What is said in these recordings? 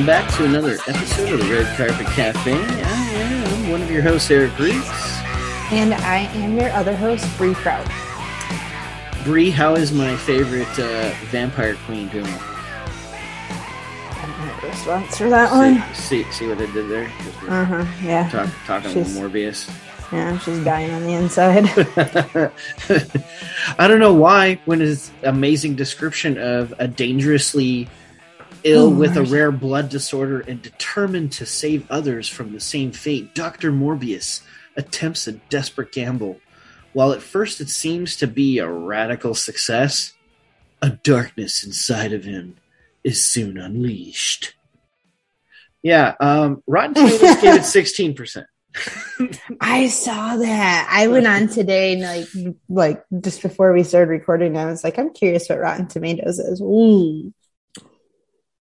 welcome back to another episode of the Red Carpet Cafe. I am one of your hosts, Eric Reeks. And I am your other host, Bree Kraut. Bree, how is my favorite uh, vampire queen doing? I don't know the response for that one. See, see, see what I did there? Uh huh. Yeah. Talk, talking She's- about Morbius. Yeah, she's dying on the inside. I don't know why, when his amazing description of a dangerously ill Oh, with a rare blood disorder and determined to save others from the same fate, Dr. Morbius attempts a desperate gamble. While at first it seems to be a radical success, a darkness inside of him is soon unleashed. Yeah, um, Rotten Tomatoes gave it 16%. I saw that. I went on today, and like, like just before we started recording, I was like, I'm curious what Rotten Tomatoes is. Ooh.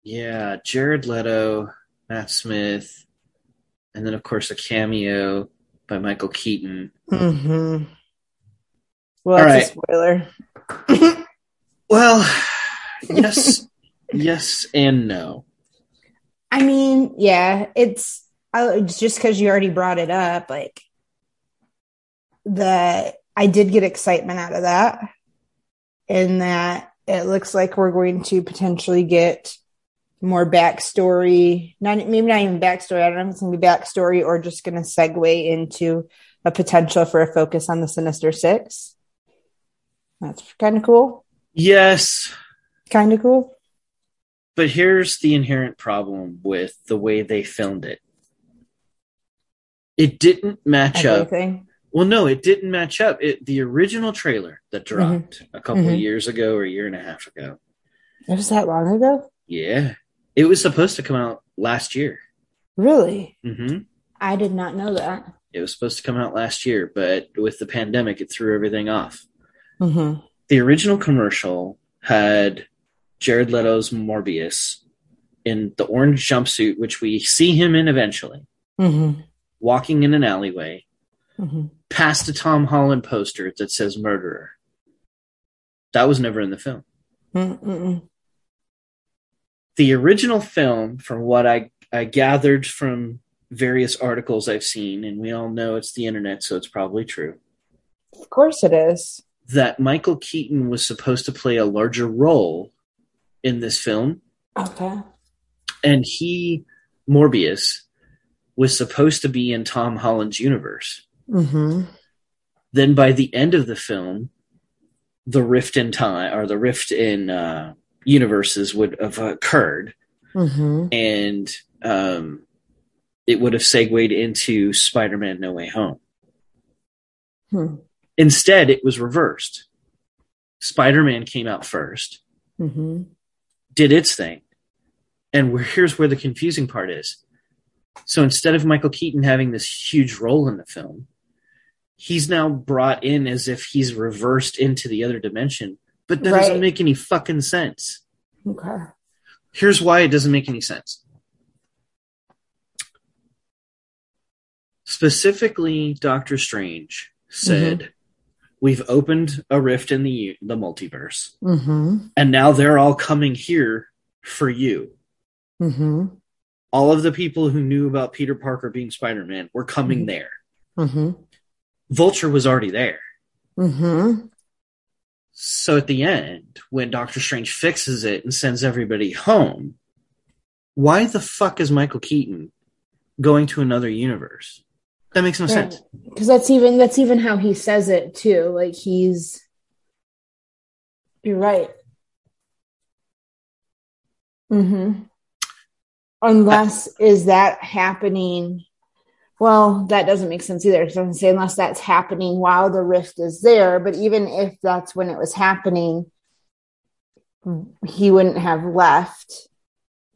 Yeah, Jared Leto, Matt Smith, and then of course a cameo by Michael Keaton. Mm-hmm. Well, All that's a spoiler. Well, yes, yes, and no. I mean, yeah, it's, it's just because you already brought it up. Like, the I did get excitement out of that, in that it looks like we're going to potentially get more backstory. Not maybe not even backstory. I don't know if it's going to be backstory or just going to segue into a potential for a focus on the Sinister Six. That's kind of cool. Yes, Kind of cool. but here's the inherent problem with the way they filmed it. It didn't match up. Everything. Well, no, it didn't match up. It, the original trailer that dropped a couple of Mhm. years ago or a year and a half ago. It was that long ago. Yeah, it was supposed to come out last year. Really, hmm I did not know that. It was supposed to come out last year, but with the pandemic, it threw everything off. Mm-hmm. The original commercial had Jared Leto's Morbius in the orange jumpsuit, which we see him in eventually, Mm-hmm. walking in an alleyway Mm-hmm. past a Tom Holland poster that says murderer. That was never in the film. Mm-mm. The original film, from what I, I gathered from various articles I've seen, and we all know it's the internet, so it's probably true, Of course it is. that Michael Keaton was supposed to play a larger role in this film, Okay. and he, Morbius, was supposed to be in Tom Holland's universe. Mm-hmm. Then by the end of the film, the rift in time or the rift in uh, universes would have occurred, Mm-hmm. and um, it would have segued into Spider-Man: No Way Home. Hmm. Instead, it was reversed. Spider-Man came out first, Mm-hmm. did its thing, and here's where the confusing part is. So instead of Michael Keaton having this huge role in the film, he's now brought in as if he's reversed into the other dimension, but that doesn't make any fucking sense. Okay. Here's why it doesn't make any sense. Specifically, Doctor Strange said, "We've opened a rift in the the multiverse, Mm-hmm. and now they're all coming here for you." Mm-hmm. all of the people who knew about Peter Parker being Spider Man were coming Mhm. there. Mm-hmm. Vulture was already there. Mm-hmm. So at the end, when Doctor Strange fixes it and sends everybody home, why the fuck is Michael Keaton going to another universe? That makes no sense. Because that's even that's even how he says it too. Like he's. You're right. Mm-hmm. Unless is that happening? Well, that doesn't make sense either. Because I'm saying unless that's happening while the rift is there, but even if that's when it was happening, he wouldn't have left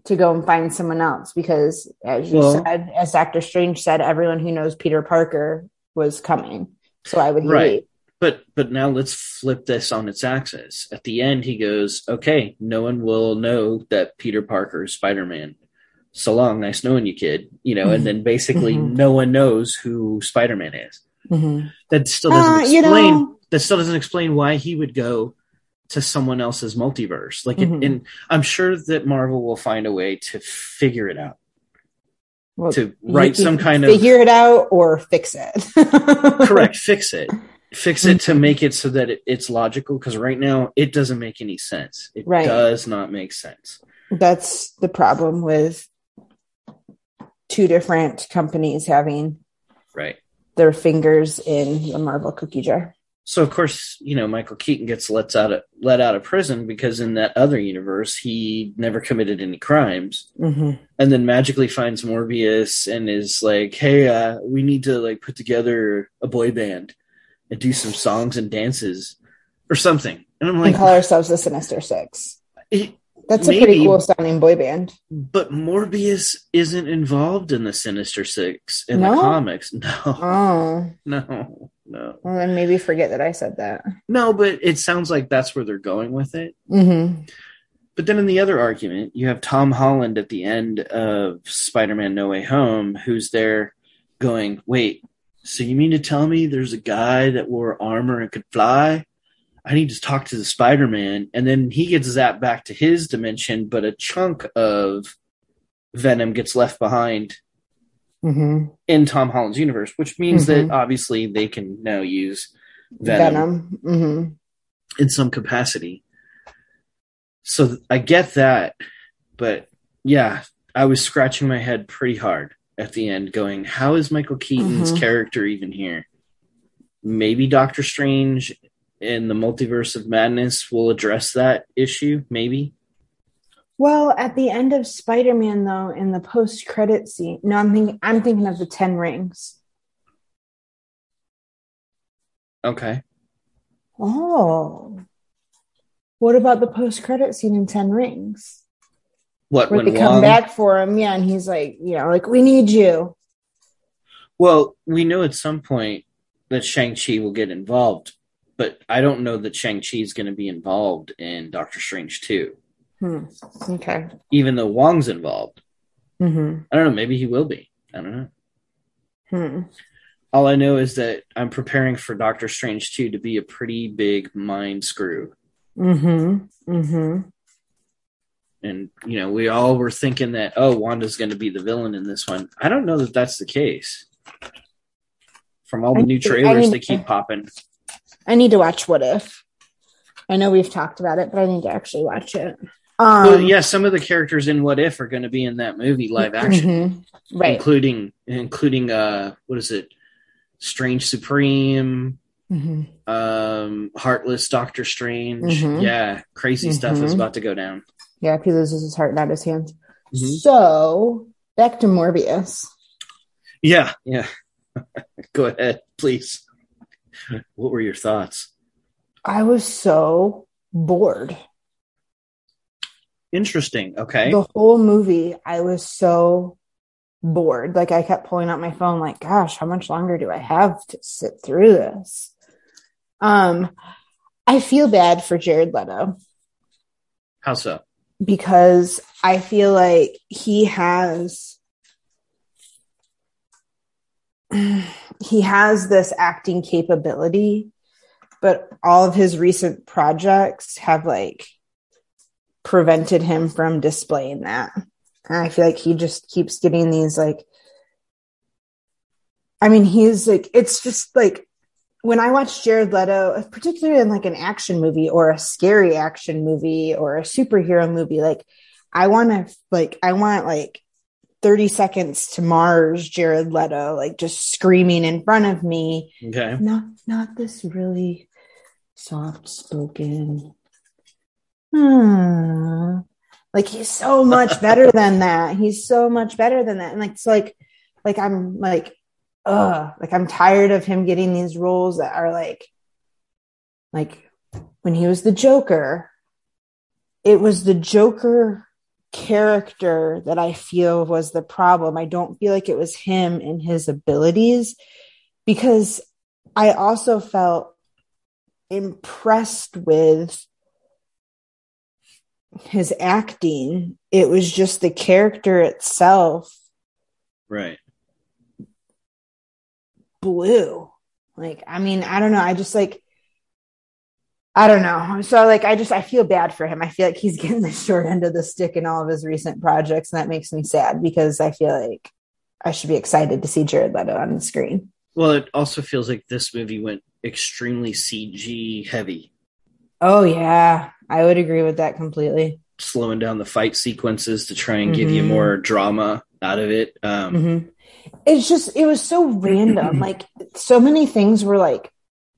to go and find someone else because, as you Well- said, as Doctor Strange said, everyone who knows Peter Parker was coming. So I would Right. But but now let's flip this on its axis. At the end, he goes, "Okay, no one will know that Peter Parker is Spider Man. So long, nice knowing you, kid." You know, and then basically, Mhm. no one knows who Spider Man is. Mhm. That still doesn't Uh, you explain. know, that still doesn't explain why he would go to someone else's multiverse. Like, Mhm. it, and I'm sure that Marvel will find a way to figure it out, Well, to write some kind of figure it out or fix it. correct, fix it, fix it to make it so that it, it's logical. Because right now, it doesn't make any sense. It Right. does not make sense. That's the problem with two different companies having Right. their fingers in the Marvel cookie jar. So of course, you know, Michael Keaton gets let out of let out of prison because in that other universe he never committed any crimes. hmm And then magically finds Morbius and is like, Hey, uh, we need to like put together a boy band and do some songs and dances or something. And I'm and like call ourselves the Sinister Six. "Eh, That's a pretty cool sounding boy band. but Morbius isn't involved in the Sinister Six in No? the comics. No, Oh, no, no. well, then maybe forget that I said that. No, but it sounds like that's where they're going with it. hmm But then in the other argument, you have Tom Holland at the end of Spider Man No Way Home, who's there going, Wait, so you mean to tell me there's a guy that wore armor and could fly? I need to talk to the Spider Man. And then he gets zapped back to his dimension, but a chunk of Venom gets left behind hmm in Tom Holland's universe, which means Mhm. that obviously they can now use Venom, Venom. hmm in some capacity. So I get that, but yeah, I was scratching my head pretty hard at the end, going, "How is Michael Keaton's Mhm. character even here?" Maybe Doctor Strange in the Multiverse of Madness will address that issue. Maybe. Well, at the end of Spider-Man, though, in the post-credit scene, no, I'm thinking, I'm thinking of the Ten Rings. Okay. Oh, what about the post-credit scene in Ten Rings, What where when they come back for him? Yeah, and he's like, you know, like we need you. Well, we know at some point that Shang Chi will get involved, but I don't know that Shang Chi is going to be involved in Doctor Strange too. Hmm. Okay. Even though Wong's involved, hmm I don't know. Maybe he will be. I don't know. Hmm. All I know is that I'm preparing for Doctor Strange 2 to be a pretty big mind screw. Hmm. Hmm. And, you know, we all were thinking that, oh, Wanda's going to be the villain in this one. I don't know that that's the case. From all the I new I trailers they keep popping. I need to watch What If. I know we've talked about it, but I need to actually watch it. Um, well, yeah, some of the characters in What If are going to be in that movie live action, mhm. Right. including including uh what is it? Strange Supreme, hmm um Heartless Doctor Strange. Mhm. Yeah, crazy stuff is Mhm. about to go down. Yeah, if he loses his heart, not his hands. Mhm. So back to Morbius. Yeah, yeah. Go ahead, please. What were your thoughts? I was so bored. Interesting. Okay. The whole movie, I was so bored. Like I kept pulling out my phone, like, gosh, how much longer do I have to sit through this? Um, I feel bad for Jared Leto How so? because I feel like he has he has this acting capability, but all of his recent projects have like prevented him from displaying that. And I feel like he just keeps getting these like I mean, he's like it's just like when I watch Jared Leto, particularly in like an action movie or a scary action movie or a superhero movie, like I want to like I want like 30 seconds to Mars Jared Leto like just screaming in front of me. Okay. Not not this really soft spoken. Hmm. Like he's so much better than that. He's so much better than that. And like it's like like I'm like uh like I'm tired of him getting these roles that are like like when he was the Joker, it was the Joker character that I feel was the problem. I don't feel like it was him and his abilities because I also felt impressed with his acting. It was just the character itself Right. Blue. Like, I mean, I don't know. I just like, I don't know. So like I just I feel bad for him. I feel like he's getting the short end of the stick in all of his recent projects, and that makes me sad because I feel like I should be excited to see Jared Leto on the screen. Well, it also feels like this movie went extremely CG heavy. Oh yeah, I would agree with that completely. Slowing down the fight sequences to try and mm-hmm. give you mm-hmm. more drama out of it. Um, mm-hmm. It's just it was so random. like so many things were like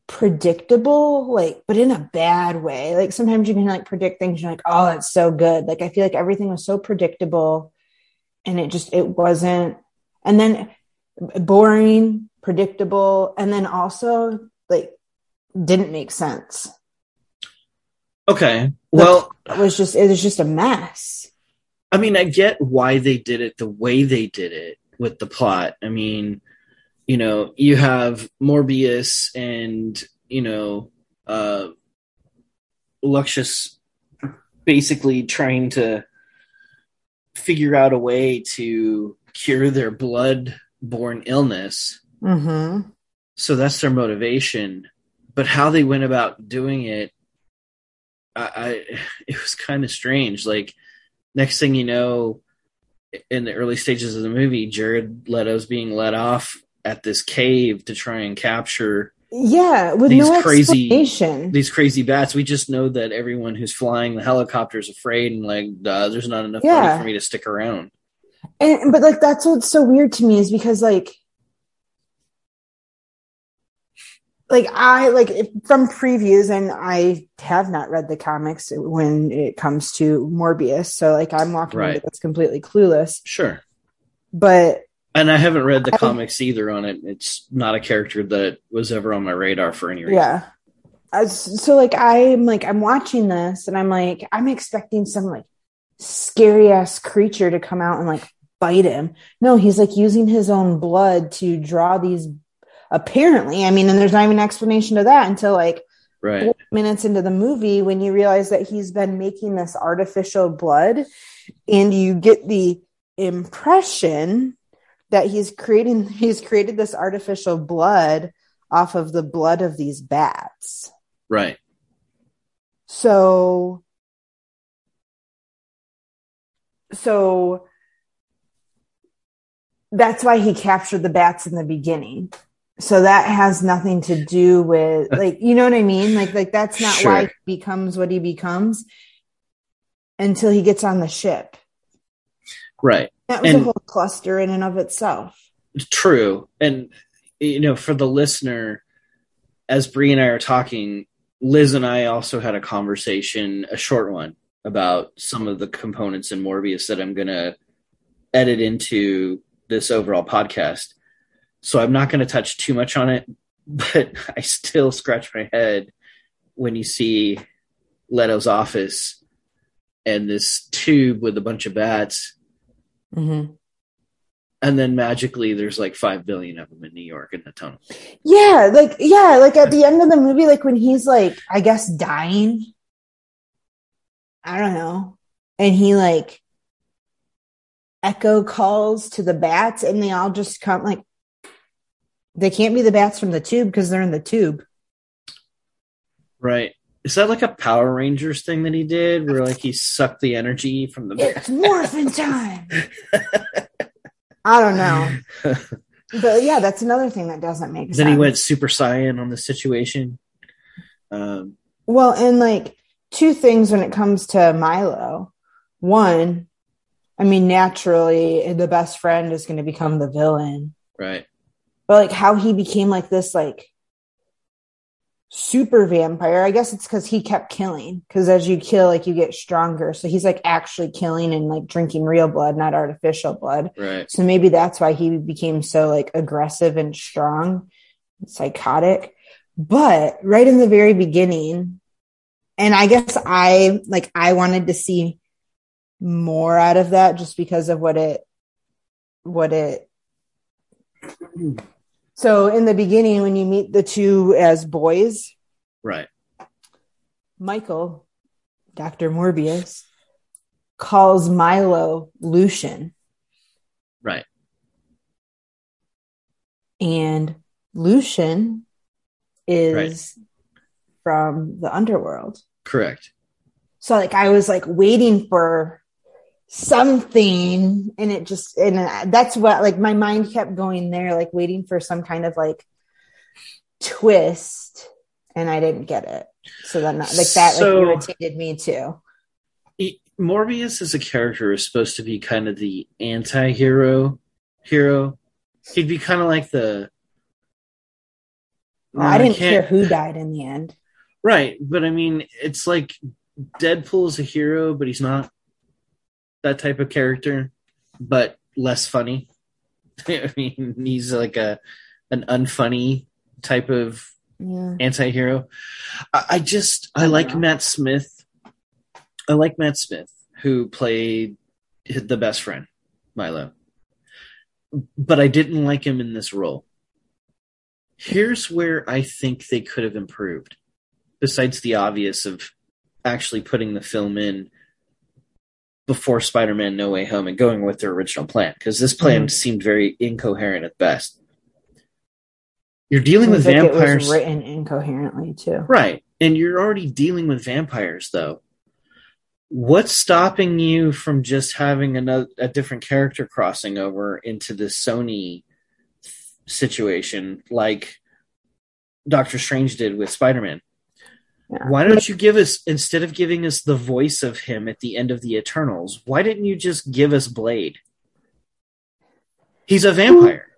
predictable, like, but in a bad way. Like sometimes you can like predict things, you're like, oh, that's so good. Like I feel like everything was so predictable and it just it wasn't and then boring, predictable, and then also like didn't make sense. Okay. Well it was just it was just a mess. I mean, I get why they did it the way they did it with the plot. I mean, you know, you have Morbius and, you know, uh, Luxus basically trying to figure out a way to cure their blood borne illness. Mm-hmm. So that's their motivation. But how they went about doing it, I, I it was kind of strange. Like, next thing you know, in the early stages of the movie, Jared Leto's being let off at this cave to try and capture yeah with these no crazy these crazy bats we just know that everyone who's flying the helicopter is afraid and like uh, there's not enough yeah. money for me to stick around and but like that's what's so weird to me is because like like I like from previews, and I have not read the comics when it comes to Morbius. So like I'm walking right. into this completely clueless. Sure, but and I haven't read the I, comics either on it. It's not a character that was ever on my radar for any reason. Yeah. so like I'm like I'm watching this and I'm like I'm expecting some like scary ass creature to come out and like bite him. No, he's like using his own blood to draw these apparently. I mean, and there's not even an explanation to that until like right. minutes into the movie when you realize that he's been making this artificial blood and you get the impression that he's creating he's created this artificial blood off of the blood of these bats. Right. So so that's why he captured the bats in the beginning. So that has nothing to do with like you know what I mean? Like like that's not sure. why he becomes what he becomes until he gets on the ship. Right. That was and, a whole cluster in and of itself. True. And, you know, for the listener, as Bree and I are talking, Liz and I also had a conversation, a short one, about some of the components in Morbius that I'm going to edit into this overall podcast. So I'm not going to touch too much on it, but I still scratch my head when you see Leto's office and this tube with a bunch of bats Mm-hmm. And then magically, there's like five billion of them in New York in the tunnel. Yeah, like yeah, like at the end of the movie, like when he's like, I guess dying. I don't know, and he like echo calls to the bats, and they all just come like they can't be the bats from the tube because they're in the tube. Right. Is that like a Power Rangers thing that he did, where like he sucked the energy from the? It's morphin time. I don't know, but yeah, that's another thing that doesn't make then sense. Then he went Super Saiyan on the situation. Um, well, and like two things when it comes to Milo. One, I mean, naturally, the best friend is going to become the villain, right? But like how he became like this, like super vampire. I guess it's because he kept killing. Because as you kill, like you get stronger. So he's like actually killing and like drinking real blood, not artificial blood. Right. So maybe that's why he became so like aggressive and strong, psychotic. But right in the very beginning, and I guess I like I wanted to see more out of that just because of what it what it so in the beginning, when you meet the two as boys, right? Michael, Doctor Morbius, calls Milo Lucian, right? And Lucian is right. from the underworld. Correct. So like I was like waiting for something and it just and uh, that's what like my mind kept going there like waiting for some kind of like twist and I didn't get it. So then like that So- like irritated me too. He- Morbius as a character is supposed to be kind of the anti-hero hero. He'd be kind of like the Well, mm, I didn't can't- care who died in the end. Right, but I mean, it's like Deadpool is a hero, but he's not that type of character, but less funny. I mean, he's like a an unfunny type of Yeah. anti-hero. I, I just I like Yeah. Matt Smith. I like Matt Smith who played the best friend, Milo. But I didn't like him in this role. Here's where I think they could have improved. Besides the obvious of actually putting the film in before Spider-Man No Way Home and going with their original plan because this plan Mhm. seemed very incoherent at best. You're dealing with like vampires. It was written incoherently too. Right. And you're already dealing with vampires, though. What's stopping you from just having another a different character crossing over into the Sony situation, like Doctor Strange did with Spider Man? Yeah. Why don't you give us instead of giving us the voice of him at the end of the Eternals? Why didn't you just give us Blade? He's a vampire.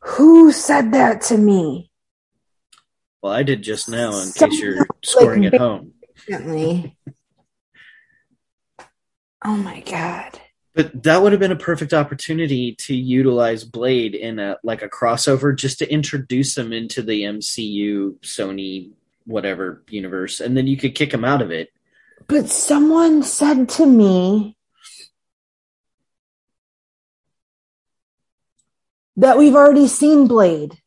Who said that to me? Well, I did just now, in Someone case you're scoring at home. Oh my god. But that would have been a perfect opportunity to utilize Blade in a like a crossover just to introduce him into the MCU Sony whatever universe and then you could kick him out of it. But someone said to me that we've already seen Blade.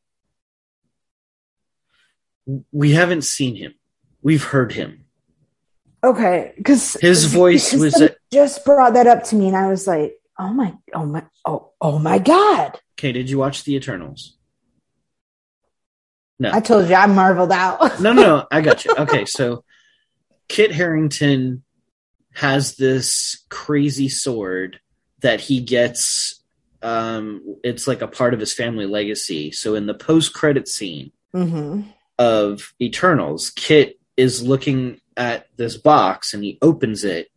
We haven't seen him. We've heard him. Okay, because His voice was a- just brought that up to me, and I was like, "Oh my, oh my, oh, oh my god!" Okay, did you watch The Eternals? No. I told you I marveled out. no, no, no, I got you. Okay, so Kit Harington has this crazy sword that he gets. Um, it's like a part of his family legacy. So in the post-credit scene hmm of Eternals, Kit is looking at this box and he opens it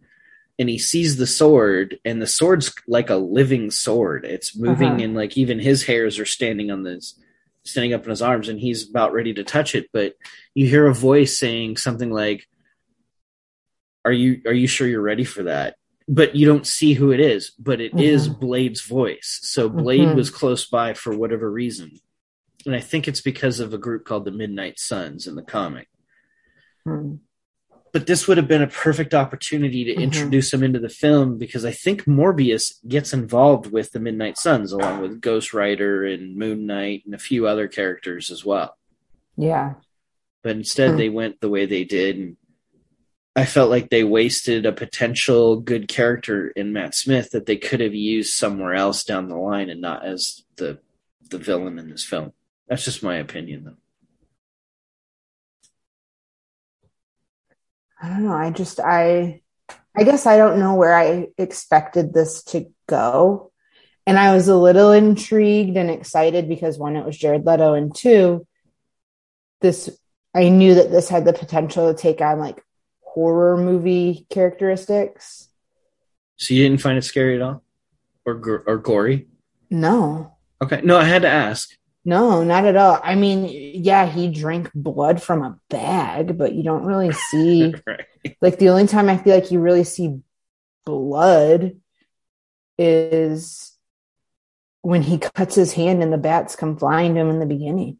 and he sees the sword and the sword's like a living sword. It's moving Uh-huh. and like even his hairs are standing on this standing up in his arms and he's about ready to touch it, but you hear a voice saying something like Are you are you sure you're ready for that? But you don't see who it is, but it is Mhm. Blade's voice. So Blade Mhm. was close by for whatever reason. And I think it's because of a group called the Midnight Suns in the comic Hmm. But this would have been a perfect opportunity to Mhm. introduce him into the film because I think Morbius gets involved with the Midnight Suns along with Ghost Rider and Moon Knight and a few other characters as well. Yeah. But instead, Hmm. they went the way they did, and I felt like they wasted a potential good character in Matt Smith that they could have used somewhere else down the line and not as the the villain in this film. That's just my opinion, though. I don't know. I just I I guess I don't know where I expected this to go. And I was a little intrigued and excited because one, it was Jared Leto, and two, this I knew that this had the potential to take on like horror movie characteristics. So you didn't find it scary at all, or or gory? No, Okay, no, I had to ask. No, not at all. I mean, yeah, he drank blood from a bag, but you don't really see right. like the only time I feel like you really see blood is when he cuts his hand and the bats come flying to him in the beginning.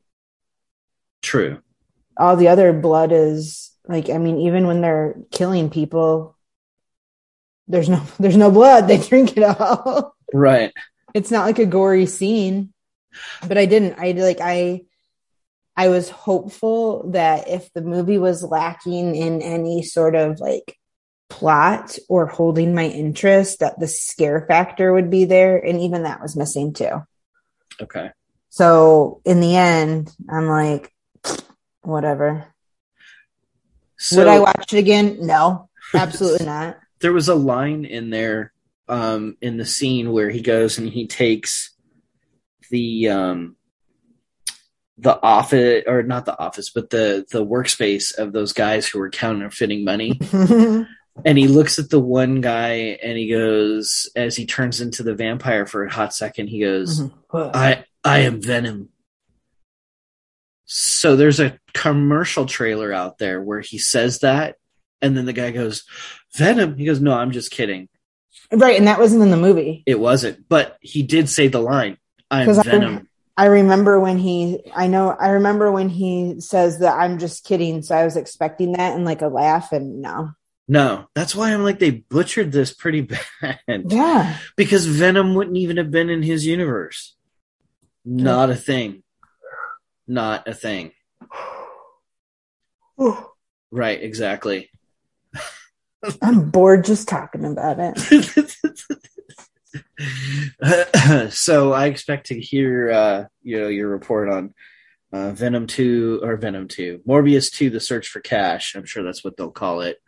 True. All the other blood is like I mean, even when they're killing people, there's no there's no blood. They drink it all. Right. it's not like a gory scene. But I didn't. I like I I was hopeful that if the movie was lacking in any sort of like plot or holding my interest, that the scare factor would be there. And even that was missing too. Okay. So in the end, I'm like, whatever. So Would I watch it again? No, absolutely not. there was a line in there um, in the scene where he goes and he takes the um, the office or not the office, but the the workspace of those guys who were counterfeiting money. and he looks at the one guy and he goes as he turns into the vampire for a hot second he goes i i am venom. So there's a commercial trailer out there where he says that and then the guy goes venom? He goes no i'm just kidding. Right, and that wasn't in the movie. it wasn't but he did say the line i'm 'Cause I- I remember when he, I know, I remember when he says that I'm just kidding. So I was expecting that and like a laugh, and no. no that's why i'm like they butchered this pretty bad Yeah. because venom wouldn't even have been in his universe not a thing not a thing Right, exactly. I'm bored just talking about it. so I expect to hear uh, you know your report on uh, Venom two or Venom two, Morbius two, The Search for Cash. I'm sure that's what they'll call it.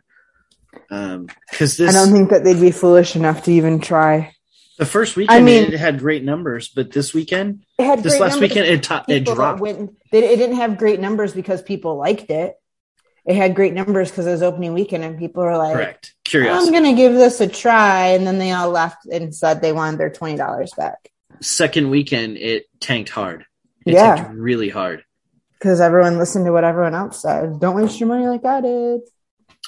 Um, because I don't think that they'd be foolish enough to even try. the first weekend I mean- it had great numbers, but this weekend, It had this last weekend, it to- it dropped. Went, they, it didn't have great numbers because people liked it. It had great numbers because it was opening weekend and people were like, Correct. curious I'm going to give this a try. And then they all left and said they wanted their $20 back Second weekend, it tanked hard. It Yeah. tanked really hard. because everyone listened to what everyone else said. Don't waste your money like I did.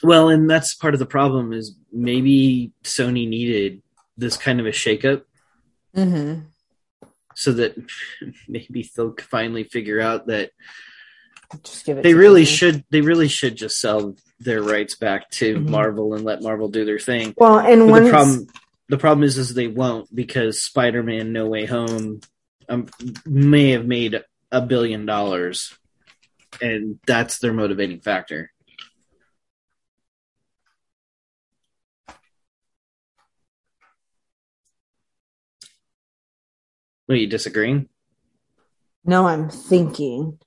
Well, and that's part of the problem is maybe Sony needed this kind of a shakeup Mm-hmm. so that maybe they'll finally figure out that Just give it. they really Disney. should they really should just sell their rights back to Mhm. Marvel and let Marvel do their thing. Well, and the problem the problem is is they won't because Spider-Man No Way Home um, may have made a billion dollars and that's their motivating factor. What, you disagreeing? no, I'm thinking,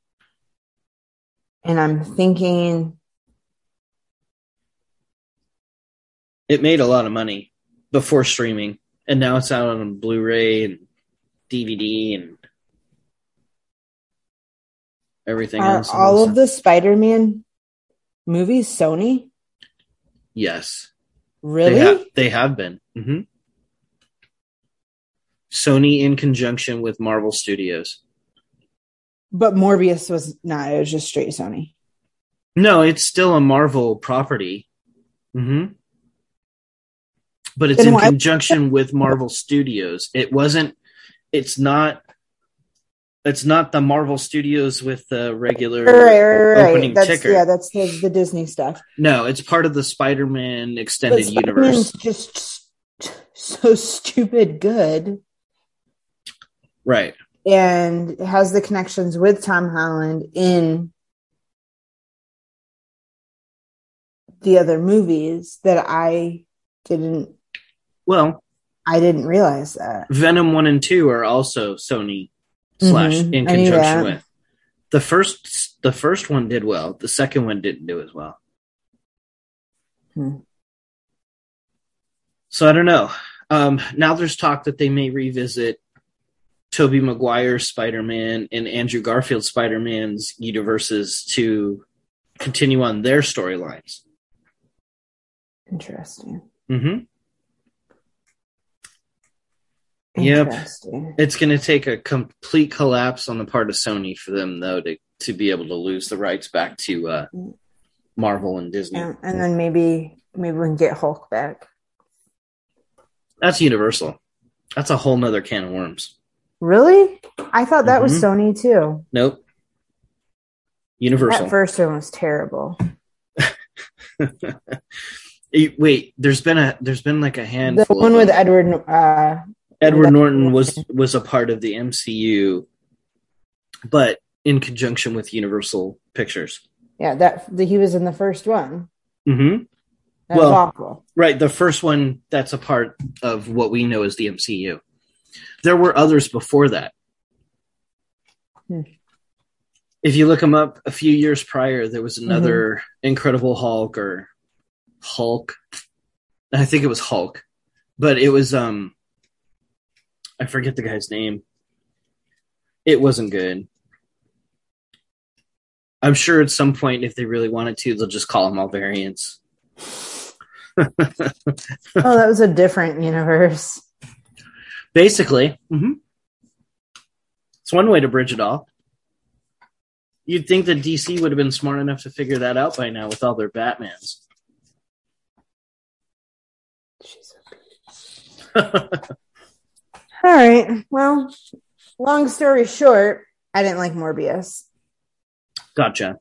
and I'm thinking. it made a lot of money before streaming, and now it's out on Blu-ray and DVD and everything Are else. all of the Spider-Man movies Sony? yes, Really? they have they have been. hmm Sony in conjunction with Marvel Studios. But Morbius was not. It was just straight Sony. No, it's still a Marvel property. hmm But it's Then in why- conjunction with Marvel Studios. It wasn't. It's not. It's not the Marvel Studios with the regular. Right, right, right, opening right. That's ticker. yeah. That's the, the Disney stuff. No, it's part of the Spider-Man extended Spider-Man's universe. just so stupid good, Right. And has the connections with Tom Holland in the other movies that I didn't. Well, I didn't realize that. Venom one and two are also Sony slash Mhm, in conjunction with. The first the first one did well. The second one didn't do as well. Hmm. So I don't know. Um, now there's talk that they may revisit Tobey Maguire's Spider-Man and Andrew Garfield's Spider-Man's universes to continue on their storylines. Interesting. hmm Yep. It's going to take a complete collapse on the part of Sony for them, though, to to be able to lose the rights back to uh, Marvel and Disney. And, and then maybe maybe we can get Hulk back. That's Universal. That's a whole nother can of worms. Really? I thought that was Mhm. Sony too. Nope. Universal. That first one was terrible. Wait, there's been a there's been like a handful. The one with. Edward. Uh, Edward Norton was was a part of the MCU, but in conjunction with Universal Pictures. yeah, that the, he was in the first one. Mm-hmm. That Well- awful. Right, the first one that's a part of what we know as the MCU. There were others before that. Hmm. If you look them up, a few years prior, there was another Incredible Hulk or Hulk. I think it was Hulk, but it was um, I forget the guy's name. It wasn't good. I'm sure at some point, if they really wanted to, they'll just call them all variants. oh, that was a different universe. Basically, hmm it's one way to bridge it all. You'd think that DC would have been smart enough to figure that out by now with all their Batmans. All right. Well, long story short, I didn't like Morbius. Gotcha.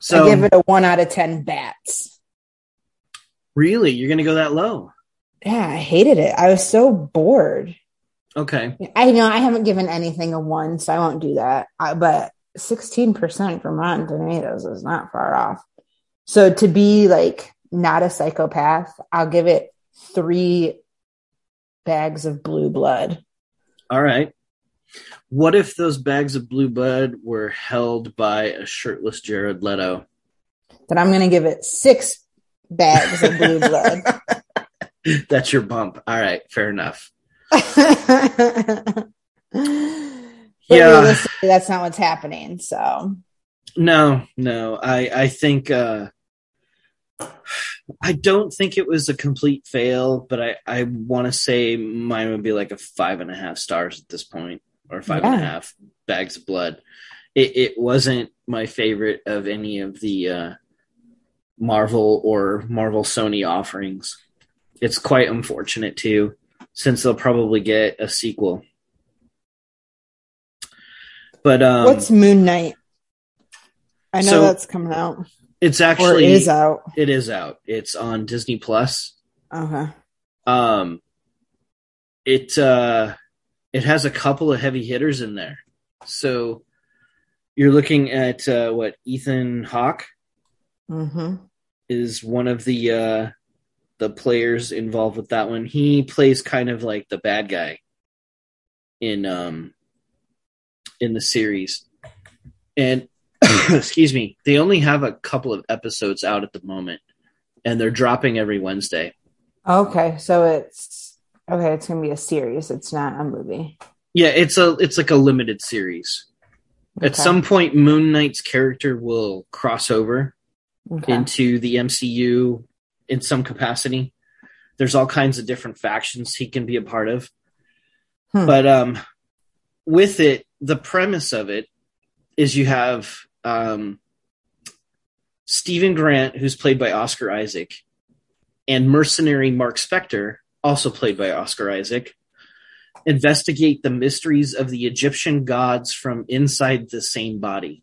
So, I give it a one out of ten bats. really, you're going to go that low? Yeah, I hated it. I was so bored. Okay. I know I haven't given anything a one, so I won't do that. I, but sixteen percent from Rotten Tomatoes is not far off. So to be like not a psychopath, I'll give it three bags of blue blood. All right. What if those bags of blue blood were held by a shirtless Jared Leto? Then I'm going to give it six bags of blue blood. That's your bump. All right, fair enough. Yeah. that's not what's happening. So No, no. I I think uh I don't think it was a complete fail, but I I want to say mine would be like a five and a half stars at this point, or five and a half bags of blood. It it wasn't my favorite of any of the uh Marvel or Marvel Sony offerings. It's quite unfortunate too, since they'll probably get a sequel. But um, what's Moon Knight? I know so- that's coming out it's actually is out. it is out. It's on Disney Plus. Okay. Um, it uh, it has a couple of heavy hitters in there. So you're looking at uh, what Ethan Hawke Mm-hmm. is one of the uh, the players involved with that one. He plays kind of like the bad guy in um in the series, and excuse me, they only have a couple of episodes out at the moment, and they're dropping every Wednesday. Okay, so it's okay. It's gonna be a series. It's not a movie. Yeah, it's a it's like a limited series. At some point, Moon Knight's character will cross over Okay. into the MCU in some capacity. There's all kinds of different factions he can be a part of. Hmm. But um with it, the premise of it is you have um Steven Grant, who's played by Oscar Isaac, and mercenary Mark Spector, also played by Oscar Isaac, investigate the mysteries of the Egyptian gods from inside the same body.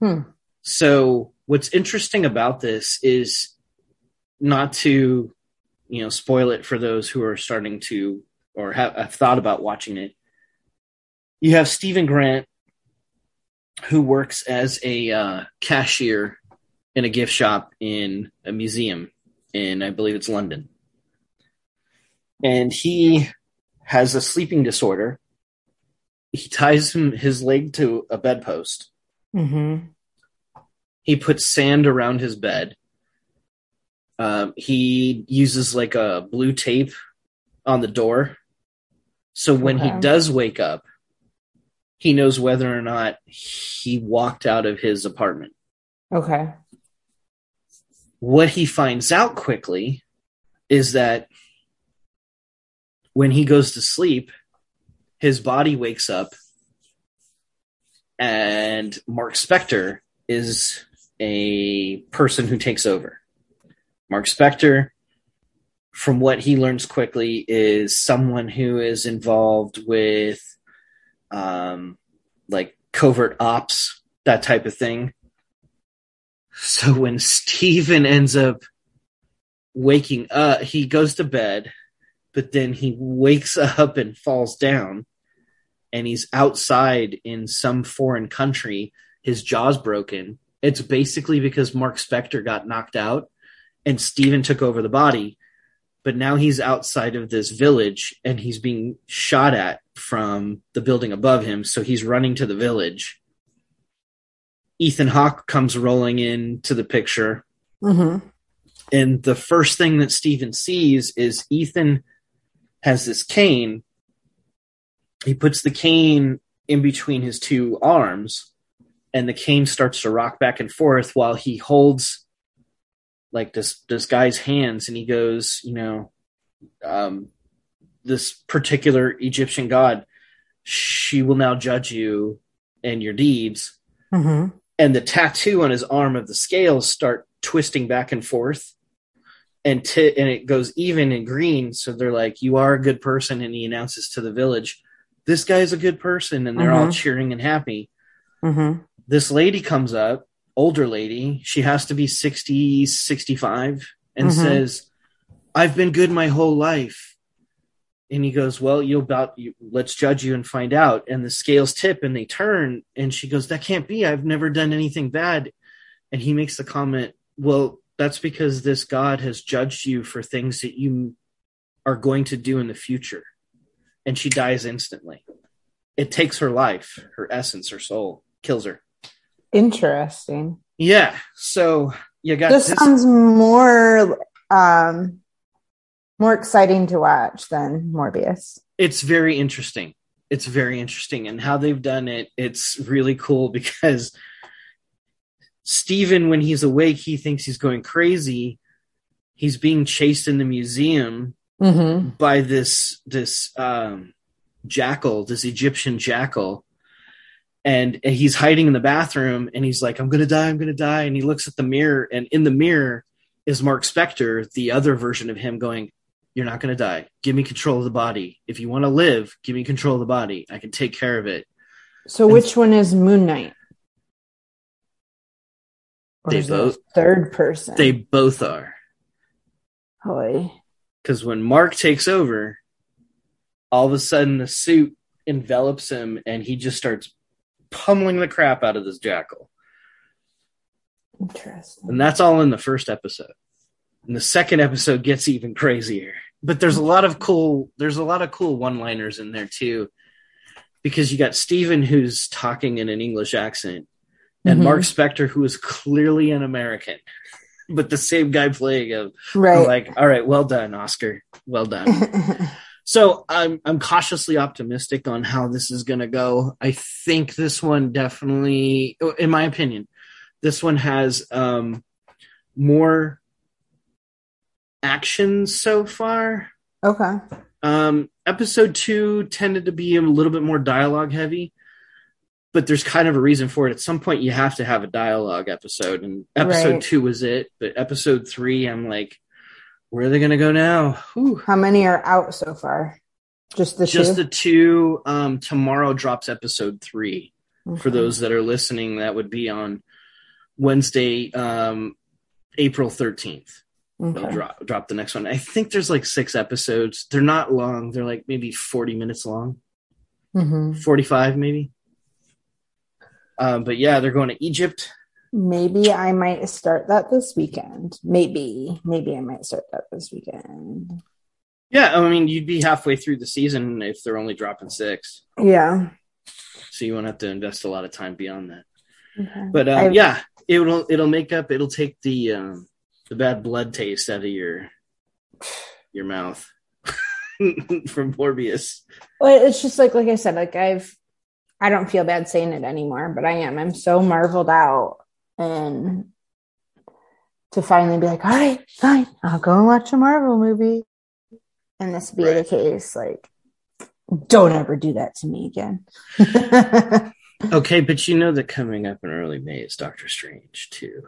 Hmm. So what's interesting about this is not to, you know, spoil it for those who are starting to or have, have thought about watching it. You have Steven Grant, who works as a uh, cashier in a gift shop in a museum in, I believe it's London, and he has a sleeping disorder. He ties him, his leg to a bedpost Mm-hmm. He puts sand around his bed. Um, he uses like a blue tape on the door. So when he does wake up, he knows whether or not he walked out of his apartment. Okay. What he finds out quickly is that when he goes to sleep, his body wakes up and Marc Spector is a person who takes over. Marc Spector, from what he learns quickly, is someone who is involved with um, like covert ops, that type of thing. So when Steven ends up waking up, he goes to bed, but then he wakes up and falls down, and he's outside in some foreign country. His jaw's broken. It's basically because Marc Spector got knocked out and Steven took over the body, but now he's outside of this village and he's being shot at from the building above him, so he's running to the village. Ethan Hawke comes rolling into the picture. Mm-hmm. And the first thing that Steven sees is Ethan has this cane. He puts the cane in between his two arms, and the cane starts to rock back and forth while he holds like this this guy's hands and he goes, you know, um, this particular Egyptian god, she will now judge you and your deeds. Mm-hmm. And the tattoo on his arm of the scales start twisting back and forth and t- and it goes even in green. So they're like, "You are a good person," and he announces to the village, "This guy's a good person," and they're all Mhm. cheering and happy. Mm-hmm. This lady comes up, older lady. She has to be 60, 65, and Mhm. says, "I've been good my whole life." And he goes, "Well, you'll about you, let's judge you and find out." And the scales tip and they turn, and she goes, "That can't be. I've never done anything bad." And he makes the comment, "Well, that's because this God has judged you for things that you are going to do in the future." And she dies instantly. It takes her life, her essence, her soul, kills her. Interesting. Yeah. So you got This this. sounds more um more exciting to watch than Morbius. it's very interesting. It's very interesting, and how they've done it. It's really cool because Steven, when he's awake, he thinks he's going crazy. He's being chased in the museum Mm-hmm. by this this um, jackal, this Egyptian jackal, and, he's hiding in the bathroom. And he's like, "I'm gonna die, I'm gonna die." And he looks at the mirror, and in the mirror is Marc Spector, the other version of him, going, "You're not gonna die. Give me control of the body. If you want to live, give me control of the body. I can take care of it." So And- which one is Moon Knight? Or They both- third person. They both are. Hoy. because when Marc takes over, all of a sudden the suit envelops him and he just starts pummeling the crap out of this jackal. Interesting. And that's all in the first episode. And the second episode gets even crazier. But there's a lot of cool there's a lot of cool one-liners in there too. Because you got Steven who's talking in an English accent and Mhm. Marc Spector who is clearly an American. But the same guy playing him. I'm Right. like, all right, well done, Oscar. Well done. So I'm I'm cautiously optimistic on how this is going to go. I think this one definitely, in my opinion, this one has um, more action so far. okay. Um, episode two tended to be a little bit more dialogue heavy, but there's kind of a reason for it. At some point, you have to have a dialogue episode, and episode Right. two was it. But episode three, I'm like, where are they going to go now? Whew. How many are out so far? Just the just two. the two um tomorrow drops episode three for those that are listening that would be on wednesday um april 13th they'll drop drop the next one i think there's like six episodes they're not long they're like maybe 40 minutes long Mhm. 45 maybe um but yeah they're going to egypt Maybe I might start that this weekend. Maybe, maybe I might start that this weekend. yeah i mean you'd be halfway through the season if they're only dropping six Yeah. so you won't have to invest a lot of time beyond that Okay. But um, yeah, it'll it'll make up. It'll take the um, the bad blood taste out of your your mouth from Morbius. Well, it's just like like I said, like I've I don't feel bad saying it anymore, but I am. I'm so marveled out and to finally be like, all right, fine, I'll go and watch a Marvel movie. And this be the case, like don't ever do that to me again. Okay, but you know that coming up in early May is Doctor Strange too.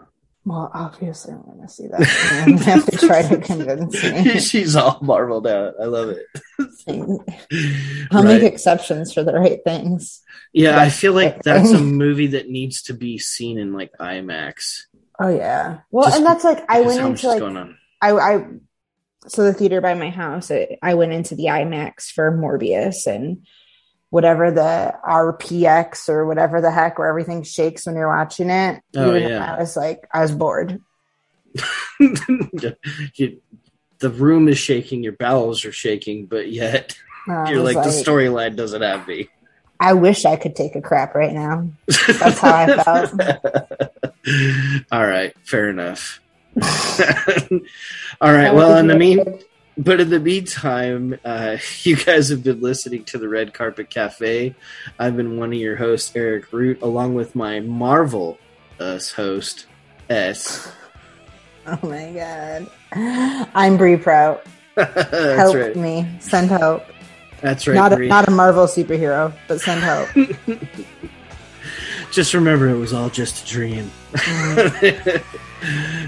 Well, obviously I'm gonna see that. I'm gonna have to try to convince me. She's all marveled out. I love it. I'll make exceptions for the right things. Yeah, I feel like that's a movie that needs to be seen in like IMAX. Oh yeah. Well, Just and that's like I went into like going. I, I so the theater by my house I, I went into the imax for morbius and whatever the rpx or whatever the heck where everything shakes when you're watching it Oh, yeah. i was like i was bored You- the room is shaking, your bowels are shaking, but yet I You're was like, the storyline doesn't have me. I wish I could take a crap right now. That's how I felt. All right, fair enough. All right. Well, in the mean, but in the meantime, uh, you guys have been listening to the Red Carpet Cafe. I've been one of your hosts, Eric Root, along with my Marvel us host, S. Oh my god. I'm Brie Prout. help right. me. Send help. That's right. Not a, not a Marvel superhero, but send help. just remember, it was all just a dream.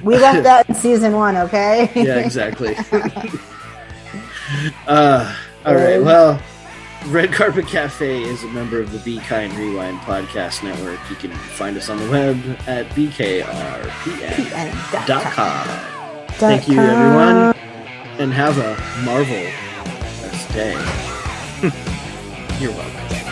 we left that in season one, okay? yeah, exactly. Uh, all right. Well, Red Carpet Cafe is a member of the Be Kind Rewind podcast network. You can find us on the web at bkrpn.com. Thank you, everyone, and have a marvel day. You're welcome.